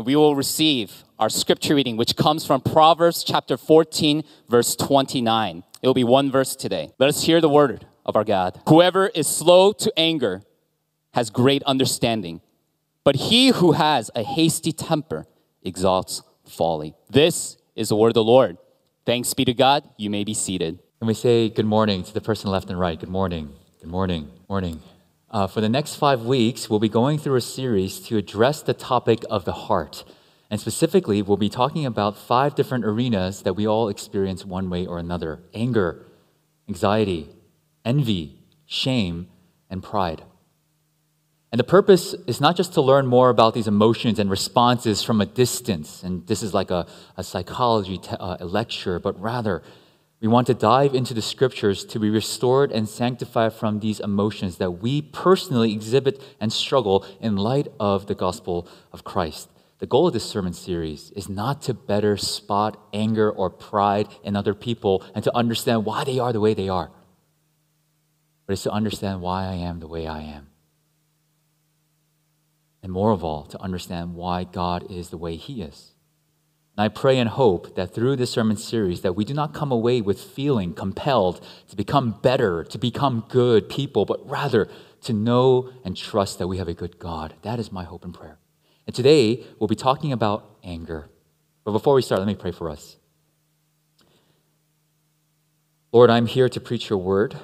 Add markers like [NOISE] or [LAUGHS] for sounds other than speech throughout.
and we will receive our scripture reading, which comes from Proverbs chapter 14, verse 29. It will be one verse today. Let us hear the word of our God. Whoever is slow to anger has great understanding, but he who has a hasty temper exalts folly. This is the word of the Lord. Thanks be to God. You may be seated. And we say good morning to the person left and right. Good morning. Good morning. Morning. Uh, for the next five weeks, we'll be going through a series to address the topic of the heart. And specifically, we'll be talking about five different arenas that we all experience one way or another anger, anxiety, envy, shame, and pride. And the purpose is not just to learn more about these emotions and responses from a distance, and this is like a, a psychology te- uh, lecture, but rather we want to dive into the scriptures to be restored and sanctified from these emotions that we personally exhibit and struggle in light of the gospel of Christ. The goal of this sermon series is not to better spot anger or pride in other people and to understand why they are the way they are, but it's to understand why I am the way I am. And more of all, to understand why God is the way He is. And I pray and hope that through this sermon series that we do not come away with feeling compelled to become better, to become good people, but rather to know and trust that we have a good God. That is my hope and prayer. And today we'll be talking about anger. But before we start, let me pray for us. Lord, I'm here to preach your word,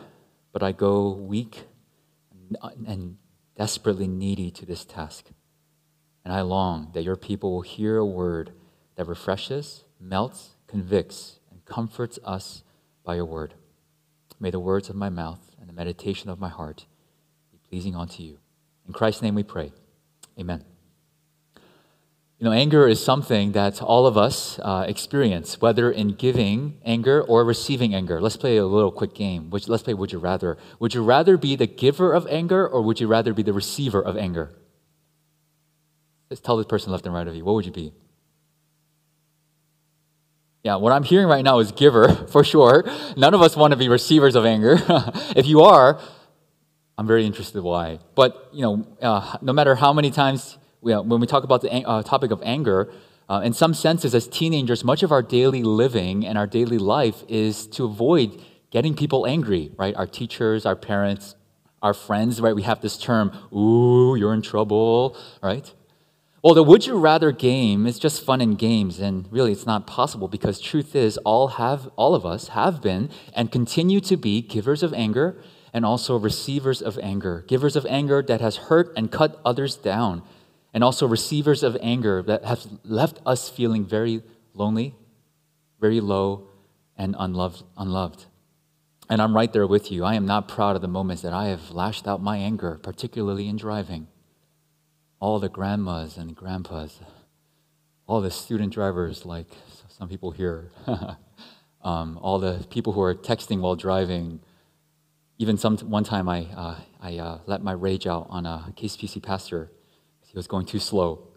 but I go weak and desperately needy to this task. And I long that your people will hear a word that refreshes, melts, convicts, and comforts us by your word. May the words of my mouth and the meditation of my heart be pleasing unto you. In Christ's name we pray. Amen. You know, anger is something that all of us uh, experience, whether in giving anger or receiving anger. Let's play a little quick game. Which, let's play Would You Rather. Would you rather be the giver of anger or would you rather be the receiver of anger? Let's tell this person left and right of you. What would you be? Yeah, what I'm hearing right now is giver, [LAUGHS] for sure. None of us want to be receivers of anger. [LAUGHS] if you are, I'm very interested why. But, you know, uh, no matter how many times, when we talk about the uh, topic of anger, uh, in some senses, as teenagers, much of our daily living and our daily life is to avoid getting people angry, right? Our teachers, our parents, our friends, right? We have this term, ooh, you're in trouble, right? Well, the would you rather game is just fun and games, and really it's not possible because truth is all have all of us have been and continue to be givers of anger and also receivers of anger. Givers of anger that has hurt and cut others down, and also receivers of anger that have left us feeling very lonely, very low, and unloved unloved. And I'm right there with you. I am not proud of the moments that I have lashed out my anger, particularly in driving all the grandmas and grandpas, all the student drivers, like some people here, [LAUGHS] um, all the people who are texting while driving. Even some one time, I uh, I uh, let my rage out on a KCPC pastor he was going too slow.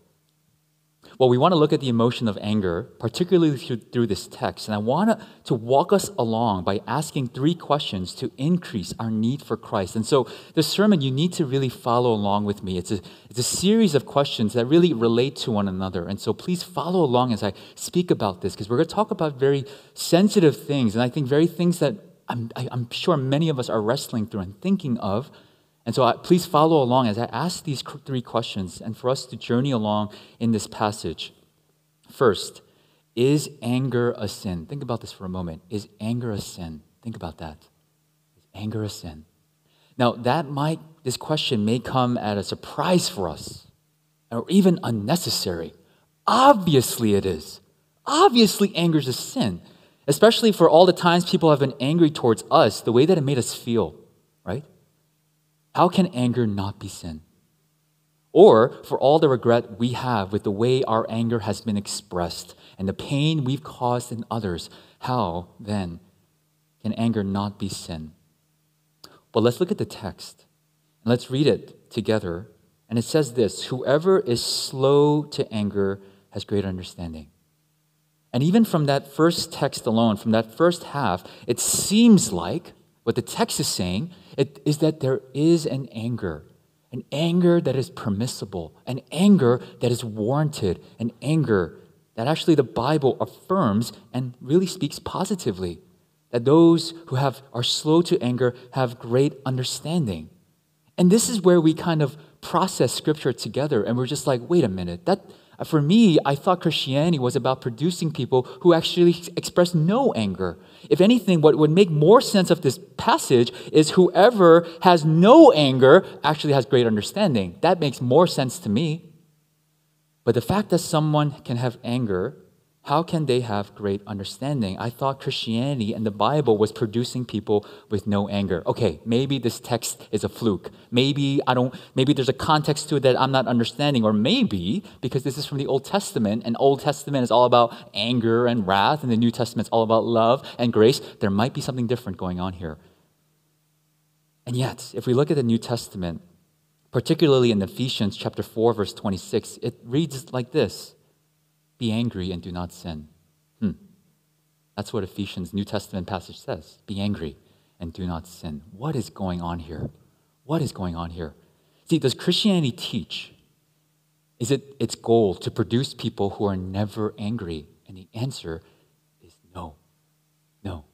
Well, we want to look at the emotion of anger, particularly through, this text. And I want to walk us along by asking three questions to increase our need for Christ. And so, this sermon, you need to really follow along with me. It's a, it's a series of questions that really relate to one another. And so, please follow along as I speak about this, because we're going to talk about very sensitive things. And I think very things that I'm, I, i am sure many of us are wrestling through and thinking of and so please follow along as I ask these three questions and for us to journey along in this passage. First, is anger a sin? Think about this for a moment. Is anger a sin? Think about that. Is anger a sin? Now, that might, this question may come at a surprise for us or even unnecessary. Obviously, it is. Obviously, anger is a sin, especially for all the times people have been angry towards us, the way that it made us feel? How can anger not be sin? Or for all the regret we have with the way our anger has been expressed and the pain we've caused in others, how then can anger not be sin? But let's look at the text and let's read it together. And it says this Whoever is slow to anger has great understanding. And even from that first text alone, from that first half, it seems like what the text is saying it, is that there is an anger. an anger that is permissible, an anger that is warranted, an anger that actually the Bible affirms and really speaks positively. That those who have, are slow to anger have great understanding. And this is where we kind of process scripture together and we're just like, wait a minute, that, for me, I thought Christianity was about producing people who actually express no anger. If anything, what would make more sense of this passage is whoever has no anger actually has great understanding. That makes more sense to me. But the fact that someone can have anger how can they have great understanding? I thought Christianity and the Bible was producing people with no anger. Okay, maybe this text is a fluke. Maybe I don't maybe there's a context to it that I'm not understanding or maybe because this is from the Old Testament and Old Testament is all about anger and wrath and the New Testament is all about love and grace, there might be something different going on here. And yet, if we look at the New Testament, particularly in Ephesians chapter 4 verse 26, it reads like this. Be angry and do not sin. Hmm. That's what Ephesians New Testament passage says. Be angry and do not sin. What is going on here? What is going on here? See, does Christianity teach? Is it its goal to produce people who are never angry? And the answer is no. No.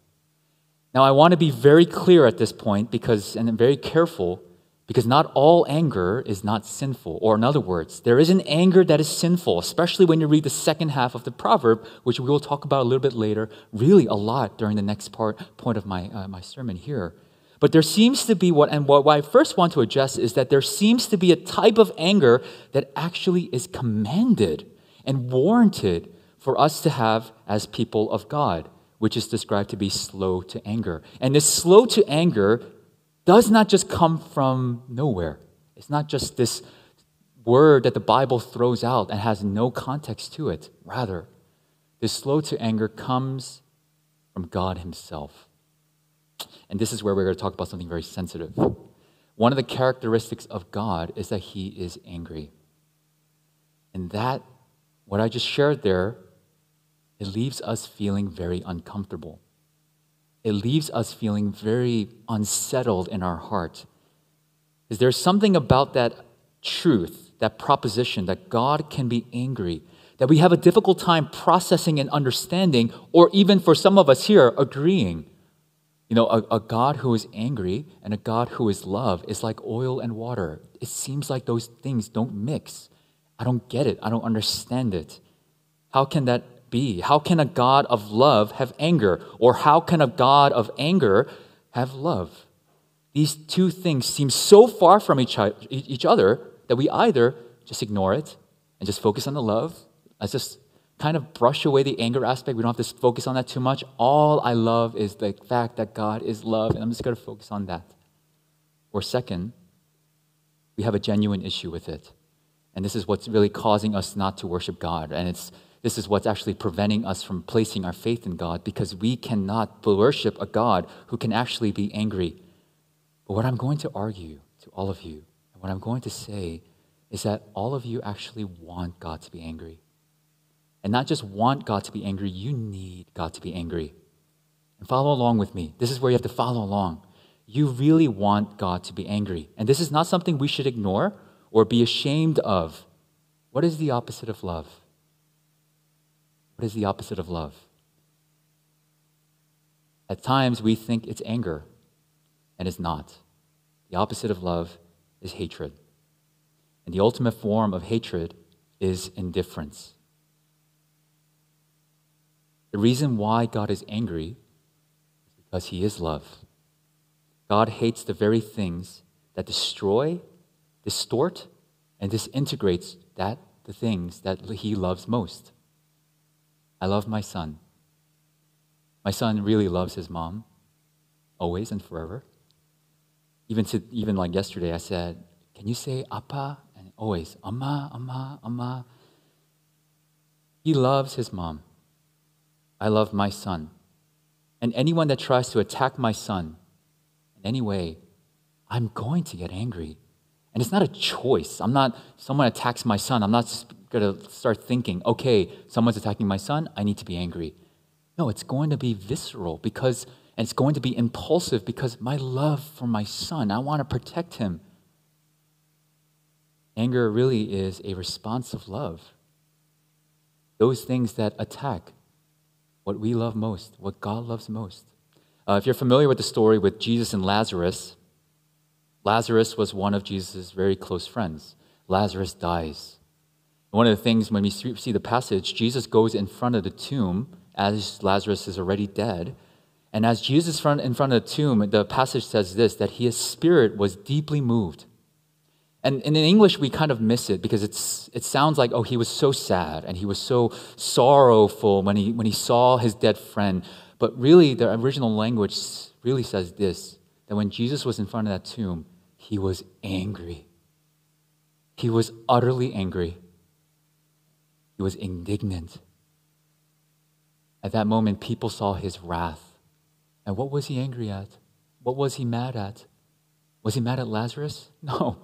Now, I want to be very clear at this point because, and I'm very careful because not all anger is not sinful. Or, in other words, there is an anger that is sinful, especially when you read the second half of the proverb, which we will talk about a little bit later, really a lot during the next part, point of my, uh, my sermon here. But there seems to be what, and what I first want to address is that there seems to be a type of anger that actually is commanded and warranted for us to have as people of God, which is described to be slow to anger. And this slow to anger does not just come from nowhere. It's not just this word that the Bible throws out and has no context to it. Rather, this slow to anger comes from God Himself. And this is where we're going to talk about something very sensitive. One of the characteristics of God is that He is angry. And that, what I just shared there, it leaves us feeling very uncomfortable it leaves us feeling very unsettled in our heart. Is there something about that truth, that proposition, that God can be angry, that we have a difficult time processing and understanding, or even for some of us here, agreeing? You know, a, a, God who is angry and a God who is love is like oil and water. It seems like those things don't mix. I don't get it. I don't understand it. How can that be? How can a God of love have anger? Or how can a God of anger have love? These two things seem so far from each, each other that we either just ignore it and just focus on the love. Let's just kind of brush away the anger aspect. We don't have to focus on that too much. All I love is the fact that God is love, and I'm just going to focus on that. Or, second, we have a genuine issue with it. And this is what's really causing us not to worship God. And it's this is what's actually preventing us from placing our faith in God because we cannot worship a God who can actually be angry. But what I'm going to argue to all of you, and what I'm going to say, is that all of you actually want God to be angry. And not just want God to be angry, you need God to be angry. And follow along with me. This is where you have to follow along. You really want God to be angry. And this is not something we should ignore or be ashamed of. What is the opposite of love? What is the opposite of love? At times we think it's anger, and it's not. The opposite of love is hatred. And the ultimate form of hatred is indifference. The reason why God is angry is because He is love. God hates the very things that destroy, distort, and disintegrates that the things that He loves most. I love my son. My son really loves his mom, always and forever. Even to even like yesterday, I said, "Can you say Appa?" And always, "Amma, Amma, Amma." He loves his mom. I love my son. And anyone that tries to attack my son in any way, I'm going to get angry. And it's not a choice. I'm not, someone attacks my son, I'm not going to start thinking, okay, someone's attacking my son, I need to be angry. No, it's going to be visceral because, and it's going to be impulsive because my love for my son, I want to protect him. Anger really is a response of love. Those things that attack what we love most, what God loves most. Uh, if you're familiar with the story with Jesus and Lazarus, Lazarus was one of Jesus' very close friends. Lazarus dies. One of the things when we see the passage, Jesus goes in front of the tomb as Lazarus is already dead. And as Jesus is in front of the tomb, the passage says this that his spirit was deeply moved. And, in English, we kind of miss it because it's, it sounds like, oh, he was so sad and he was so sorrowful when he, when he saw his dead friend. But really, the original language really says this that when Jesus was in front of that tomb, he was angry. He was utterly angry. He was indignant. At that moment, people saw his wrath. And what was he angry at? What was he mad at? Was he mad at Lazarus? [LAUGHS] No.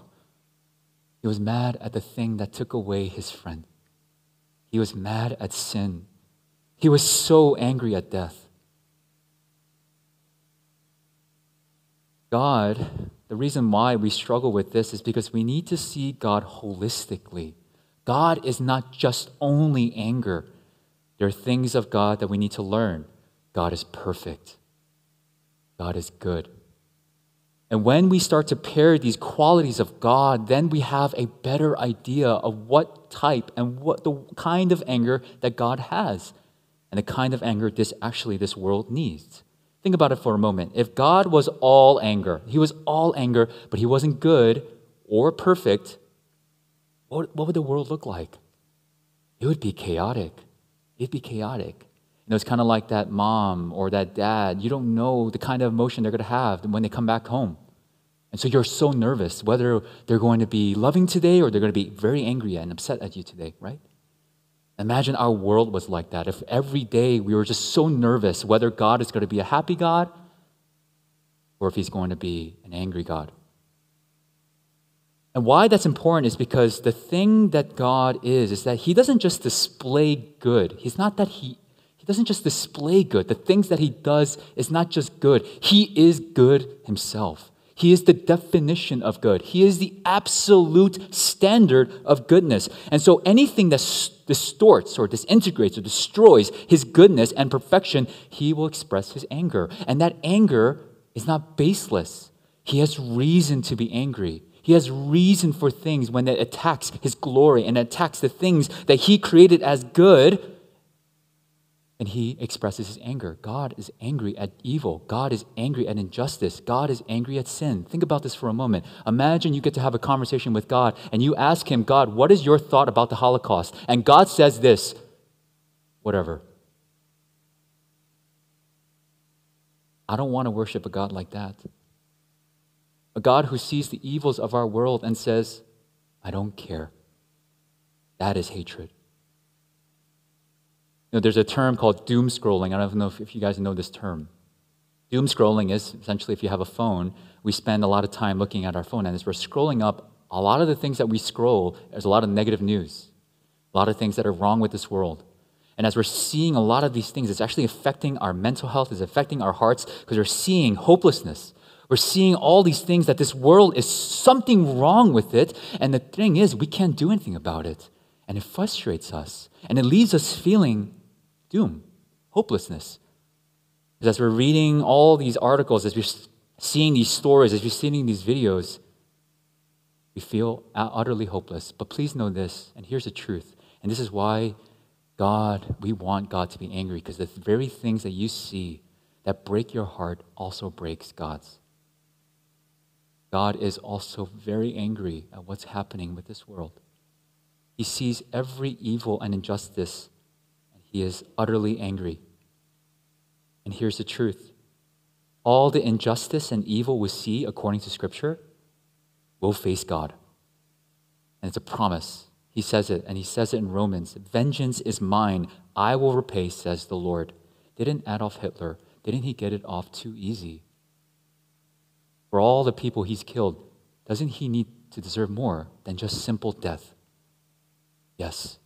He was mad at the thing that took away his friend. He was mad at sin. He was so angry at death. God, the reason why we struggle with this is because we need to see God holistically. God is not just only anger. There are things of God that we need to learn. God is perfect. God is good. And when we start to pair these qualities of God, then we have a better idea of what type and what the kind of anger that God has and the kind of anger this actually this world needs. Think about it for a moment. If God was all anger, he was all anger, but he wasn't good or perfect, what, what would the world look like? It would be chaotic. It'd be chaotic. You know, it's kind of like that mom or that dad. You don't know the kind of emotion they're going to have when they come back home. And so you're so nervous whether they're going to be loving today or they're going to be very angry and upset at you today, right? Imagine our world was like that. If every day we were just so nervous whether God is going to be a happy God or if he's going to be an angry God. And why that's important is because the thing that God is, is that He doesn't just display good. He's not that He, He doesn't just display good. The things that He does is not just good, He is good Himself. He is the definition of good. He is the absolute standard of goodness. And so anything that distorts or disintegrates or destroys His goodness and perfection, He will express His anger. And that anger is not baseless. He has reason to be angry. He has reason for things when it attacks his glory and attacks the things that he created as good. And he expresses his anger. God is angry at evil. God is angry at injustice. God is angry at sin. Think about this for a moment. Imagine you get to have a conversation with God and you ask him, God, what is your thought about the Holocaust? And God says this whatever. I don't want to worship a God like that. A God who sees the evils of our world and says, I don't care. That is hatred. You know, there's a term called doom scrolling. I don't know if, if you guys know this term. Doom scrolling is essentially if you have a phone, we spend a lot of time looking at our phone, and as we're scrolling up, a lot of the things that we scroll, there's a lot of negative news, a lot of things that are wrong with this world. And as we're seeing a lot of these things, it's actually affecting our mental health, it's affecting our hearts because we're seeing hopelessness. We're seeing all these things that this world is something wrong with it. And the thing is, we can't do anything about it. And it frustrates us. And it leaves us feeling doom, hopelessness. As we're reading all these articles, as we're seeing these stories, as we're seeing these videos, we feel utterly hopeless. But please know this, and here's the truth. And this is why God, we want God to be angry, because the very things that you see that break your heart also breaks God's. God is also very angry at what's happening with this world. He sees every evil and injustice, he is utterly angry. And here's the truth all the injustice and evil we see, according to Scripture, will face God. And it's a promise. He says it, and he says it in Romans Vengeance is mine, I will repay, says the Lord. Didn't Adolf Hitler, didn't he get it off too easy? for all the people he's killed, doesn't he need to deserve more than just simple death? Yes.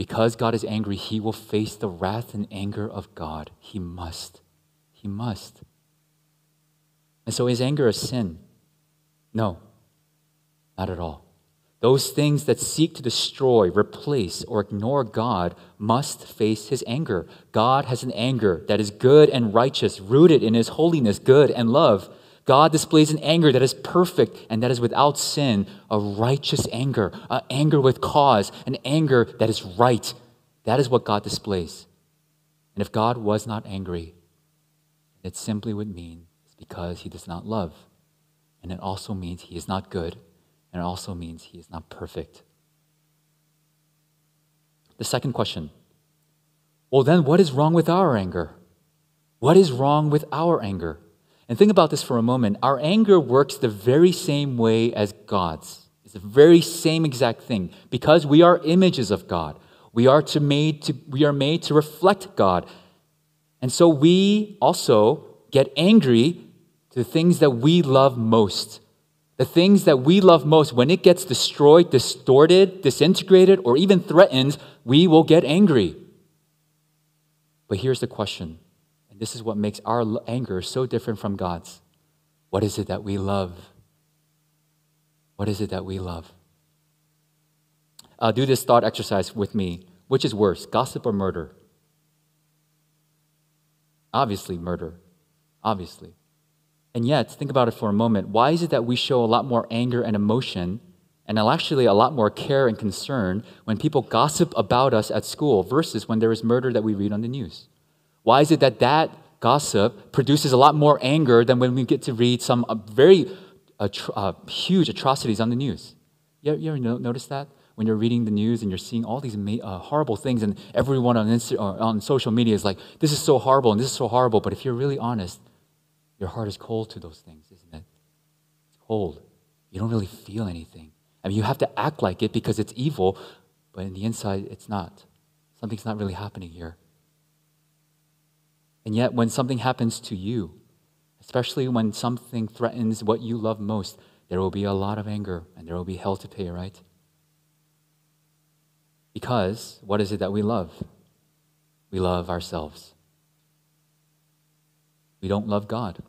Because God is angry, he will face the wrath and anger of God. He must. He must. And so is anger a sin? No, not at all. Those things that seek to destroy, replace, or ignore God must face his anger. God has an anger that is good and righteous, rooted in his holiness, good and love. God displays an anger that is perfect and that is without sin, a righteous anger, an anger with cause, an anger that is right. That is what God displays. And if God was not angry, it simply would mean it's because he does not love. And it also means he is not good and it also means he is not perfect. The second question well, then what is wrong with our anger? What is wrong with our anger? And think about this for a moment. Our anger works the very same way as God's. It's the very same exact thing. Because we are images of God. We are, to made to, we are made to reflect God. And so we also get angry to the things that we love most the things that we love most, when it gets destroyed, distorted, disintegrated, or even threatened, we will get angry. But here's the question, this is what makes our anger so different from God's. What is it that we love? What is it that we love? Uh, do this thought exercise with me. Which is worse, gossip or murder? Obviously, murder. Obviously. And yet, think about it for a moment. Why is it that we show a lot more anger and emotion and actually a lot more care and concern when people gossip about us at school versus when there is murder that we read on the news? Why is it that that gossip produces a lot more anger than when we get to read some uh, very uh, uh, huge atrocities on the news? You, you ever notice that? When you're reading the news and you're seeing all these uh, horrible things, and everyone on, Insta- on social media is like, this is so horrible and this is so horrible. But if you're really honest, your heart is cold to those things, isn't it? It's cold. You don't really feel anything. I mean, you have to act like it because it's evil, but in the inside, it's not. Something's not really happening here. And yet, when something happens to you, especially when something threatens what you love most, there will be a lot of anger and there will be hell to pay, right? Because what is it that we love? We love ourselves. We don't love God.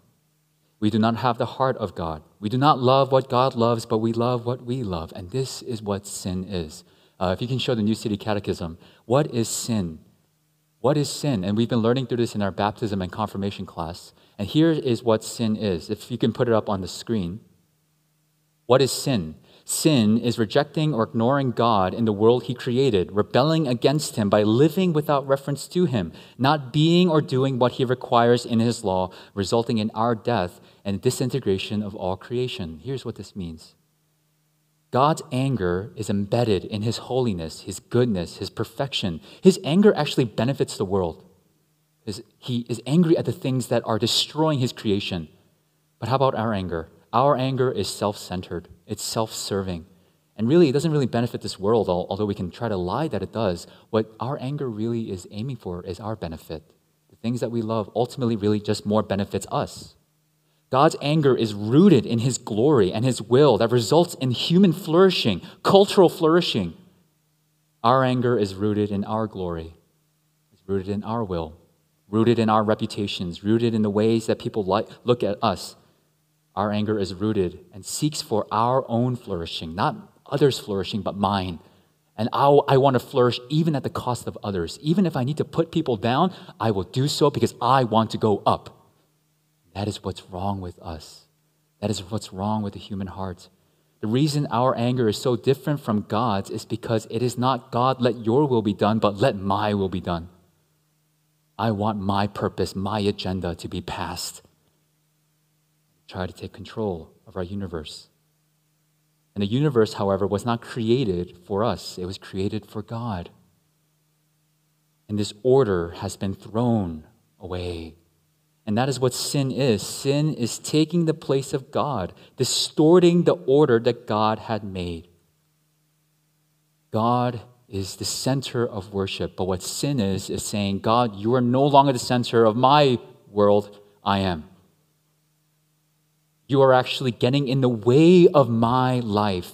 We do not have the heart of God. We do not love what God loves, but we love what we love. And this is what sin is. Uh, if you can show the New City Catechism, what is sin? What is sin? And we've been learning through this in our baptism and confirmation class. And here is what sin is. If you can put it up on the screen. What is sin? Sin is rejecting or ignoring God in the world He created, rebelling against Him by living without reference to Him, not being or doing what He requires in His law, resulting in our death and disintegration of all creation. Here's what this means God's anger is embedded in His holiness, His goodness, His perfection. His anger actually benefits the world. He is angry at the things that are destroying His creation. But how about our anger? Our anger is self centered, it's self serving. And really, it doesn't really benefit this world, although we can try to lie that it does. What our anger really is aiming for is our benefit. The things that we love ultimately really just more benefits us. God's anger is rooted in his glory and his will that results in human flourishing, cultural flourishing. Our anger is rooted in our glory, it's rooted in our will, rooted in our reputations, rooted in the ways that people look at us. Our anger is rooted and seeks for our own flourishing, not others' flourishing, but mine. And I'll, I want to flourish even at the cost of others. Even if I need to put people down, I will do so because I want to go up. That is what's wrong with us. That is what's wrong with the human heart. The reason our anger is so different from God's is because it is not God, let your will be done, but let my will be done. I want my purpose, my agenda to be passed try to take control of our universe. And the universe, however, was not created for us, it was created for God. And this order has been thrown away. And that is what sin is. Sin is taking the place of God, distorting the order that God had made. God is the center of worship. But what sin is, is saying, God, you are no longer the center of my world, I am. You are actually getting in the way of my life.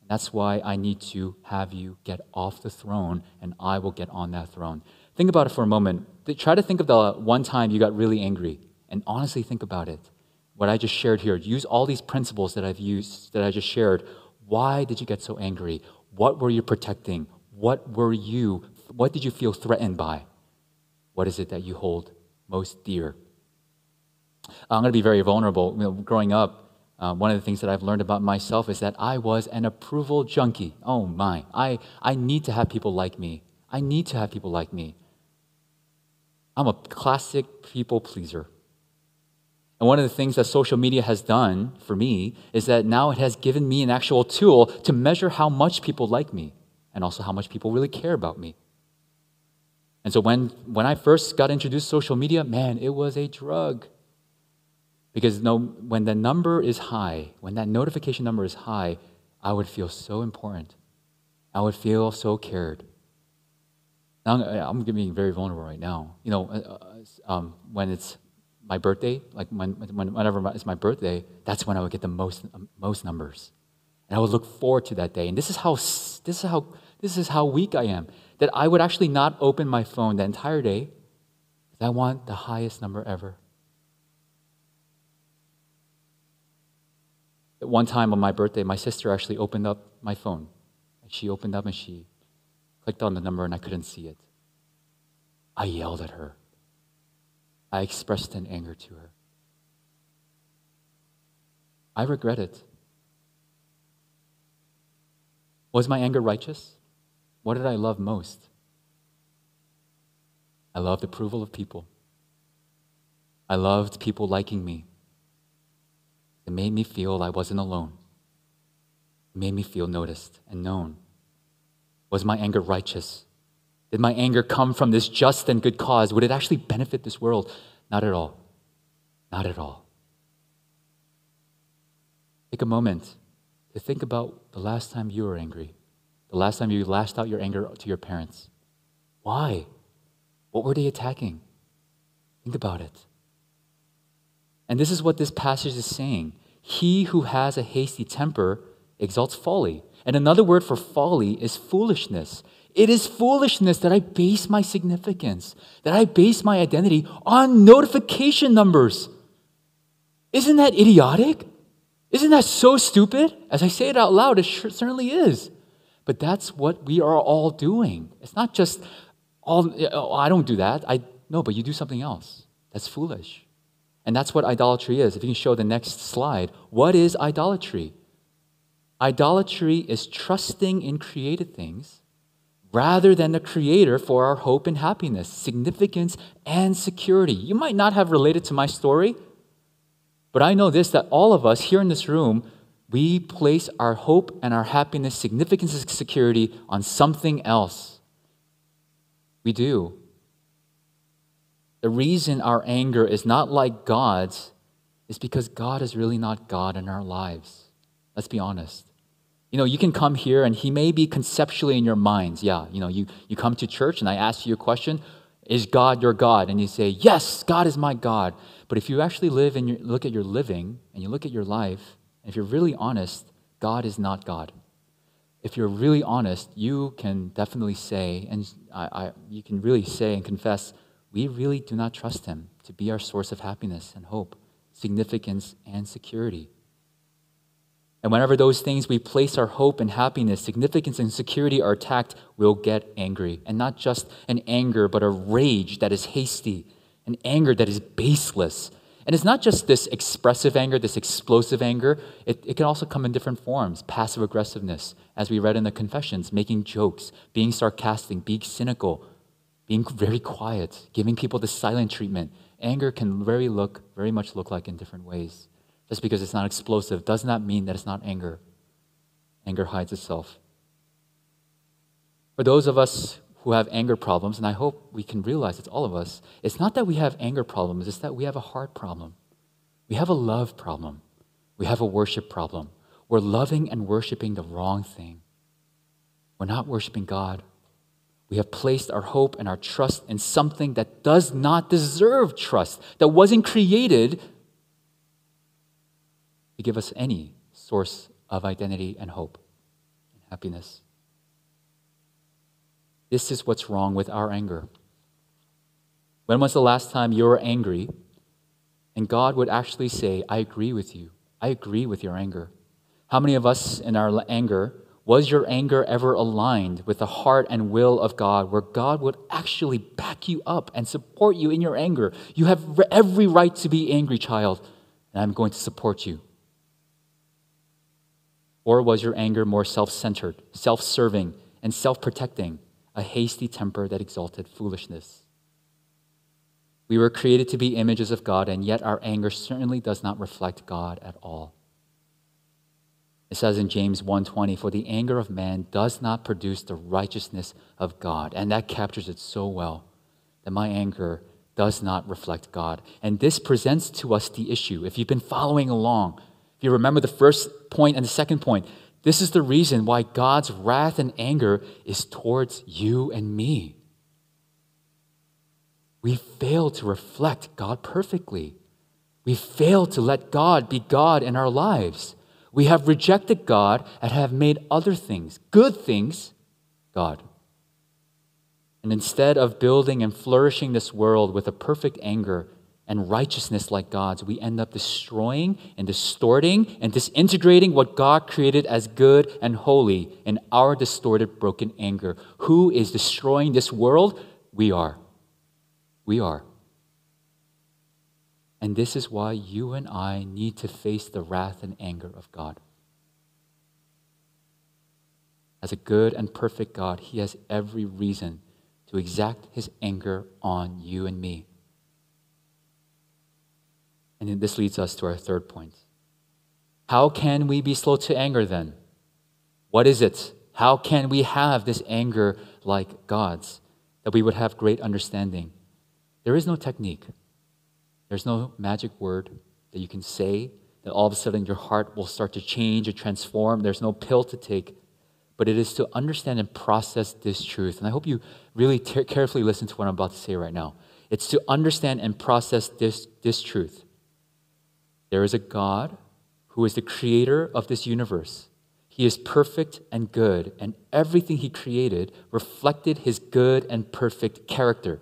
And that's why I need to have you get off the throne, and I will get on that throne. Think about it for a moment. Try to think of the one time you got really angry, and honestly think about it. What I just shared here, use all these principles that I've used, that I just shared. Why did you get so angry? What were you protecting? What were you, what did you feel threatened by? What is it that you hold most dear? I'm going to be very vulnerable. You know, growing up, uh, one of the things that I've learned about myself is that I was an approval junkie. Oh my. I, I need to have people like me. I need to have people like me. I'm a classic people pleaser. And one of the things that social media has done for me is that now it has given me an actual tool to measure how much people like me and also how much people really care about me. And so when, when I first got introduced to social media, man, it was a drug. Because no, when the number is high, when that notification number is high, I would feel so important. I would feel so cared. Now, I'm being very vulnerable right now. You know, uh, uh, um, when it's my birthday, like when, whenever it's my birthday, that's when I would get the most, um, most numbers. And I would look forward to that day. And this is how, this is how, this is how weak I am. That I would actually not open my phone the entire day because I want the highest number ever. At one time on my birthday, my sister actually opened up my phone. And She opened up and she clicked on the number and I couldn't see it. I yelled at her. I expressed an anger to her. I regret it. Was my anger righteous? What did I love most? I loved approval of people. I loved people liking me. It made me feel I wasn't alone. It made me feel noticed and known. Was my anger righteous? Did my anger come from this just and good cause? Would it actually benefit this world? Not at all. Not at all. Take a moment to think about the last time you were angry, the last time you lashed out your anger to your parents. Why? What were they attacking? Think about it. And this is what this passage is saying. He who has a hasty temper exalts folly. And another word for folly is foolishness. It is foolishness that I base my significance, that I base my identity on notification numbers. Isn't that idiotic? Isn't that so stupid? As I say it out loud, it certainly is. But that's what we are all doing. It's not just all, oh, I don't do that. I no, but you do something else. That's foolish. And that's what idolatry is. If you can show the next slide, what is idolatry? Idolatry is trusting in created things rather than the creator for our hope and happiness, significance, and security. You might not have related to my story, but I know this that all of us here in this room, we place our hope and our happiness, significance, and security on something else. We do. The reason our anger is not like God's is because God is really not God in our lives. Let's be honest. You know, you can come here and He may be conceptually in your minds. Yeah, you know, you, you come to church and I ask you a question Is God your God? And you say, Yes, God is my God. But if you actually live and you look at your living and you look at your life, if you're really honest, God is not God. If you're really honest, you can definitely say, and I, I, you can really say and confess, we really do not trust Him to be our source of happiness and hope, significance and security. And whenever those things we place our hope and happiness, significance and security are attacked, we'll get angry. And not just an anger, but a rage that is hasty, an anger that is baseless. And it's not just this expressive anger, this explosive anger. It, it can also come in different forms passive aggressiveness, as we read in the confessions, making jokes, being sarcastic, being cynical, being very quiet, giving people the silent treatment. Anger can very look, very much look like in different ways. Just because it's not explosive does not mean that it's not anger. Anger hides itself. For those of us who have anger problems, and I hope we can realize it's all of us, it's not that we have anger problems, it's that we have a heart problem. We have a love problem. We have a worship problem. We're loving and worshiping the wrong thing. We're not worshiping God. We have placed our hope and our trust in something that does not deserve trust, that wasn't created give us any source of identity and hope and happiness. This is what's wrong with our anger. When was the last time you were angry and God would actually say, I agree with you? I agree with your anger. How many of us in our anger, was your anger ever aligned with the heart and will of God, where God would actually back you up and support you in your anger? You have every right to be angry, child, and I'm going to support you. Or was your anger more self centered, self serving, and self protecting, a hasty temper that exalted foolishness? We were created to be images of God, and yet our anger certainly does not reflect God at all. It says in James 1:20, "For the anger of man does not produce the righteousness of God." And that captures it so well. That my anger does not reflect God. And this presents to us the issue. If you've been following along, if you remember the first point and the second point, this is the reason why God's wrath and anger is towards you and me. We fail to reflect God perfectly. We fail to let God be God in our lives. We have rejected God and have made other things, good things, God. And instead of building and flourishing this world with a perfect anger and righteousness like God's, we end up destroying and distorting and disintegrating what God created as good and holy in our distorted, broken anger. Who is destroying this world? We are. We are. And this is why you and I need to face the wrath and anger of God. As a good and perfect God, He has every reason to exact His anger on you and me. And this leads us to our third point. How can we be slow to anger then? What is it? How can we have this anger like God's? That we would have great understanding. There is no technique. There's no magic word that you can say that all of a sudden your heart will start to change or transform. There's no pill to take, but it is to understand and process this truth. And I hope you really carefully listen to what I'm about to say right now. It's to understand and process this, this truth. There is a God who is the creator of this universe. He is perfect and good, and everything he created reflected his good and perfect character.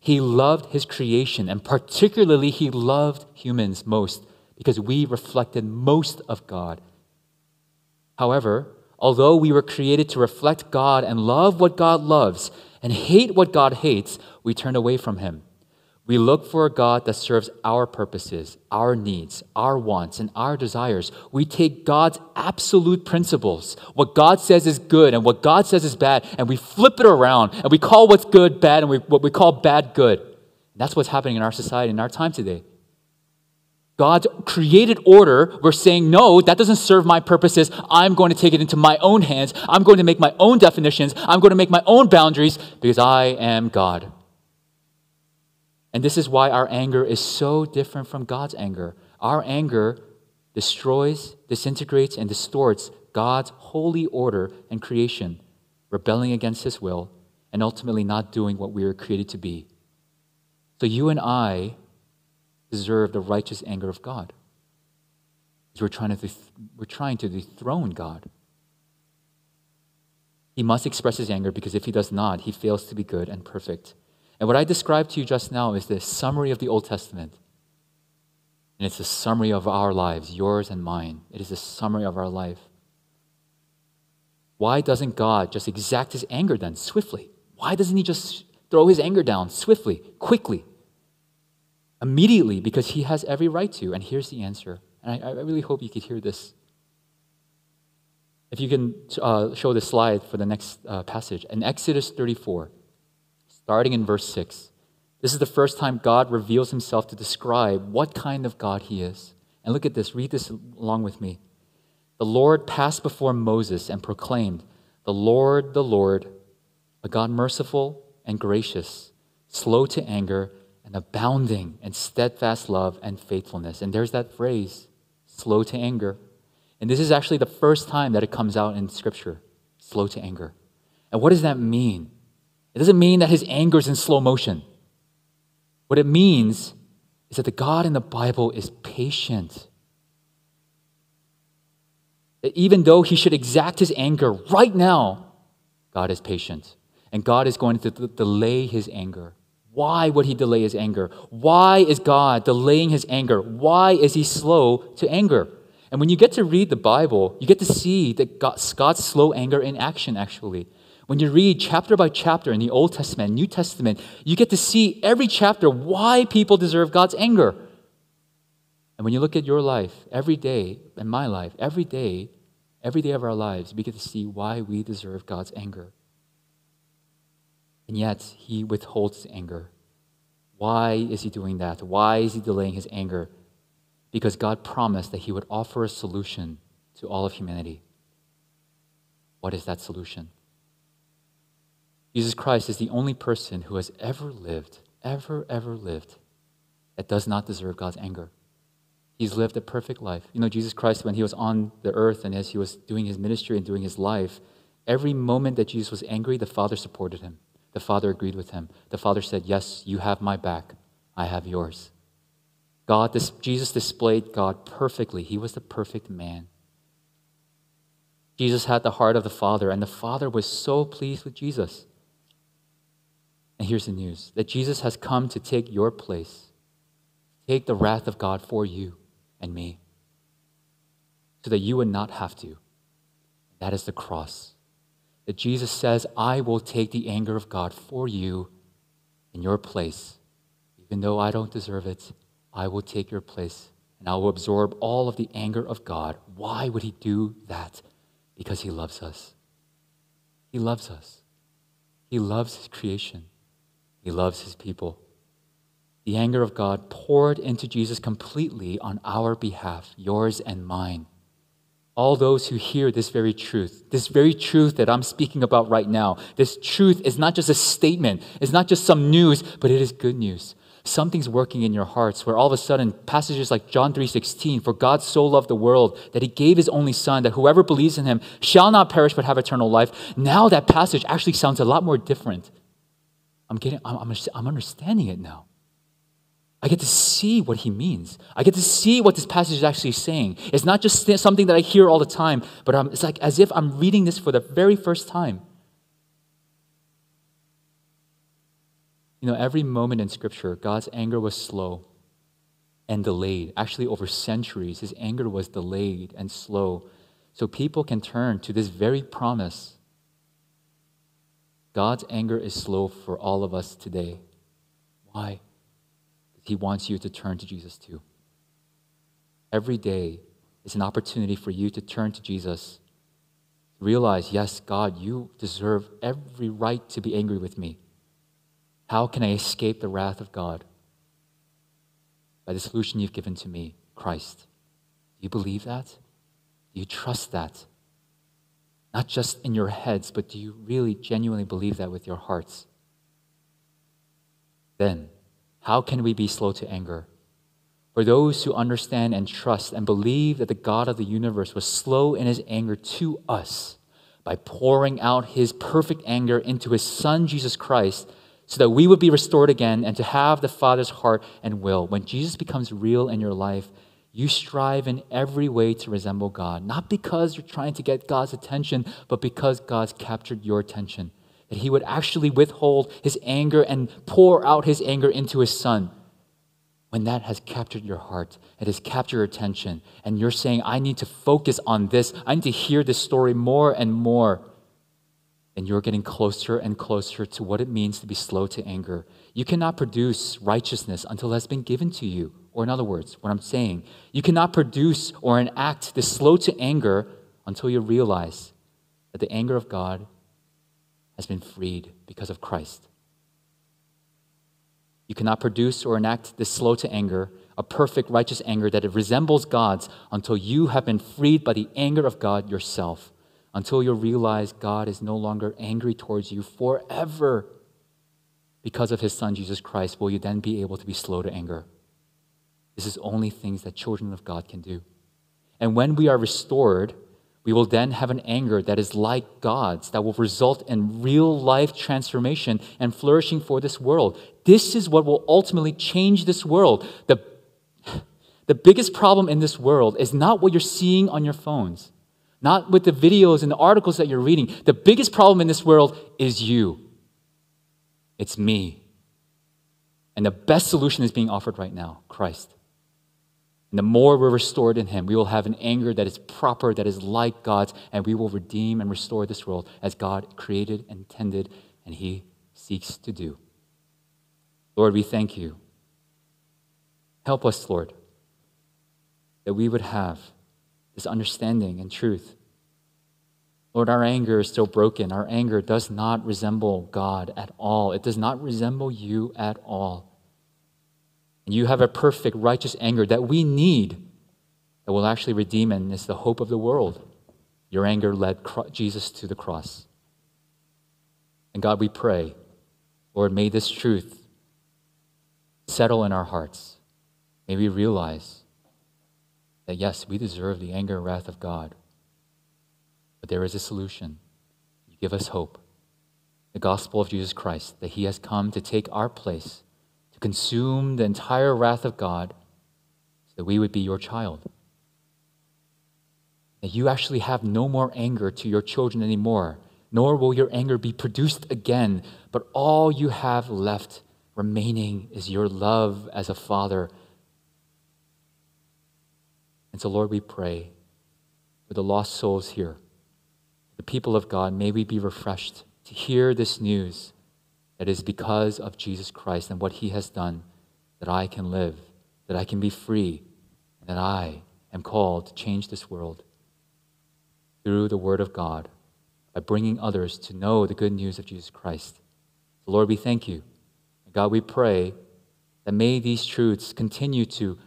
He loved his creation, and particularly, he loved humans most because we reflected most of God. However, although we were created to reflect God and love what God loves and hate what God hates, we turned away from him. We look for a God that serves our purposes, our needs, our wants, and our desires. We take God's absolute principles, what God says is good and what God says is bad, and we flip it around and we call what's good bad and we, what we call bad good. That's what's happening in our society, in our time today. God's created order, we're saying, no, that doesn't serve my purposes. I'm going to take it into my own hands. I'm going to make my own definitions. I'm going to make my own boundaries because I am God. And this is why our anger is so different from God's anger. Our anger destroys, disintegrates, and distorts God's holy order and creation, rebelling against His will, and ultimately not doing what we were created to be. So you and I deserve the righteous anger of God. We're trying, to, we're trying to dethrone God. He must express his anger because if he does not, he fails to be good and perfect. And what I described to you just now is the summary of the Old Testament. And it's a summary of our lives, yours and mine. It is a summary of our life. Why doesn't God just exact his anger then swiftly? Why doesn't he just throw his anger down swiftly, quickly, immediately? Because he has every right to. And here's the answer. And I, I really hope you could hear this. If you can uh, show the slide for the next uh, passage. In Exodus 34, starting in verse 6. This is the first time God reveals himself to describe what kind of God he is. And look at this, read this along with me. The Lord passed before Moses and proclaimed, The Lord, the Lord, a God merciful and gracious, slow to anger, and abounding in steadfast love and faithfulness. And there's that phrase, slow to anger. And this is actually the first time that it comes out in Scripture slow to anger. And what does that mean? It doesn't mean that his anger is in slow motion. What it means is that the God in the Bible is patient. That even though he should exact his anger right now, God is patient. And God is going to delay his anger. Why would he delay his anger? Why is God delaying his anger? Why is he slow to anger? And when you get to read the Bible, you get to see that God's slow anger in action, actually. When you read chapter by chapter in the Old Testament, New Testament, you get to see every chapter why people deserve God's anger. And when you look at your life every day, and my life, every day, every day of our lives, we get to see why we deserve God's anger. And yet, He withholds anger. Why is He doing that? Why is He delaying His anger? Because God promised that He would offer a solution to all of humanity. What is that solution? Jesus Christ is the only person who has ever lived, ever, ever lived, that does not deserve God's anger. He's lived a perfect life. You know, Jesus Christ, when he was on the earth and as he was doing his ministry and doing his life, every moment that Jesus was angry, the Father supported him. The Father agreed with him. The Father said, Yes, you have my back. I have yours. God, this, Jesus displayed God perfectly. He was the perfect man. Jesus had the heart of the Father, and the Father was so pleased with Jesus. And here's the news that Jesus has come to take your place, take the wrath of God for you and me, so that you would not have to. That is the cross. That Jesus says, I will take the anger of God for you in your place. Even though I don't deserve it, I will take your place and I will absorb all of the anger of God. Why would he do that? Because he loves us. He loves us. He loves his creation. He loves his people. The anger of God poured into Jesus completely on our behalf, yours and mine. All those who hear this very truth, this very truth that I'm speaking about right now, this truth is not just a statement, it's not just some news, but it is good news. Something's working in your hearts where all of a sudden passages like John 3:16, for God so loved the world that he gave his only son that whoever believes in him shall not perish but have eternal life. Now that passage actually sounds a lot more different I'm getting, I'm, I'm, understanding it now. I get to see what he means. I get to see what this passage is actually saying. It's not just something that I hear all the time, but I'm, it's like as if I'm reading this for the very first time. You know, every moment in Scripture, God's anger was slow and delayed. Actually, over centuries, his anger was delayed and slow. So people can turn to this very promise God's anger is slow for all of us today. Why? Because He wants you to turn to Jesus too. Every day is an opportunity for you to turn to Jesus. Realize, yes, God, you deserve every right to be angry with me. How can I escape the wrath of God? By the solution you've given to me, Christ. Do you believe that? Do you trust that? Not just in your heads, but do you really genuinely believe that with your hearts? Then, how can we be slow to anger? For those who understand and trust and believe that the God of the universe was slow in his anger to us by pouring out his perfect anger into his Son, Jesus Christ, so that we would be restored again and to have the Father's heart and will. When Jesus becomes real in your life, you strive in every way to resemble God, not because you're trying to get God's attention, but because God's captured your attention. That He would actually withhold His anger and pour out His anger into His Son. When that has captured your heart, it has captured your attention, and you're saying, I need to focus on this, I need to hear this story more and more, and you're getting closer and closer to what it means to be slow to anger. You cannot produce righteousness until it has been given to you. Or, in other words, what I'm saying, you cannot produce or enact this slow to anger until you realize that the anger of God has been freed because of Christ. You cannot produce or enact this slow to anger, a perfect righteous anger that it resembles God's until you have been freed by the anger of God yourself, until you realize God is no longer angry towards you forever. Because of his son Jesus Christ, will you then be able to be slow to anger? This is only things that children of God can do. And when we are restored, we will then have an anger that is like God's, that will result in real life transformation and flourishing for this world. This is what will ultimately change this world. The, the biggest problem in this world is not what you're seeing on your phones, not with the videos and the articles that you're reading. The biggest problem in this world is you. It's me. And the best solution is being offered right now Christ. And the more we're restored in Him, we will have an anger that is proper, that is like God's, and we will redeem and restore this world as God created and intended, and He seeks to do. Lord, we thank you. Help us, Lord, that we would have this understanding and truth. Lord, our anger is still broken. Our anger does not resemble God at all. It does not resemble you at all. And you have a perfect, righteous anger that we need that will actually redeem and is the hope of the world. Your anger led Jesus to the cross. And God, we pray, Lord, may this truth settle in our hearts. May we realize that yes, we deserve the anger and wrath of God, but there is a solution. You give us hope. The gospel of Jesus Christ, that He has come to take our place, consume the entire wrath of God, so that we would be your child. That you actually have no more anger to your children anymore, nor will your anger be produced again, but all you have left remaining is your love as a father. And so, Lord, we pray for the lost souls here, the people of God, may we be refreshed to hear this news that is because of Jesus Christ and what he has done that I can live, that I can be free, and that I am called to change this world through the Word of God by bringing others to know the good news of Jesus Christ. So, Lord, we thank you. God, we pray that may these truths continue to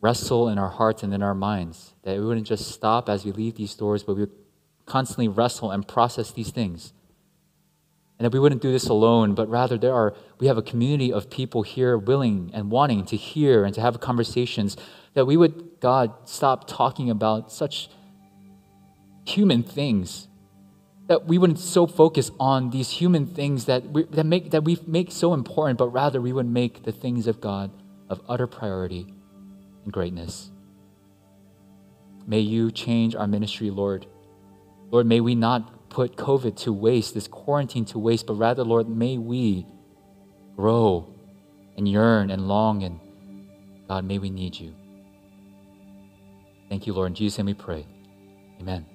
wrestle in our hearts and in our minds, that we wouldn't just stop as we leave these doors, but we would constantly wrestle and process these things. And that we wouldn't do this alone, but rather there are we have a community of people here willing and wanting to hear and to have conversations that we would God stop talking about such human things that we wouldn't so focus on these human things that we, that make that we make so important, but rather we would make the things of God of utter priority and greatness. May you change our ministry, Lord. Lord, may we not put COVID to waste, this quarantine to waste, but rather, Lord, may we grow and yearn and long and God, may we need you. Thank you, Lord. In Jesus' name we pray. Amen.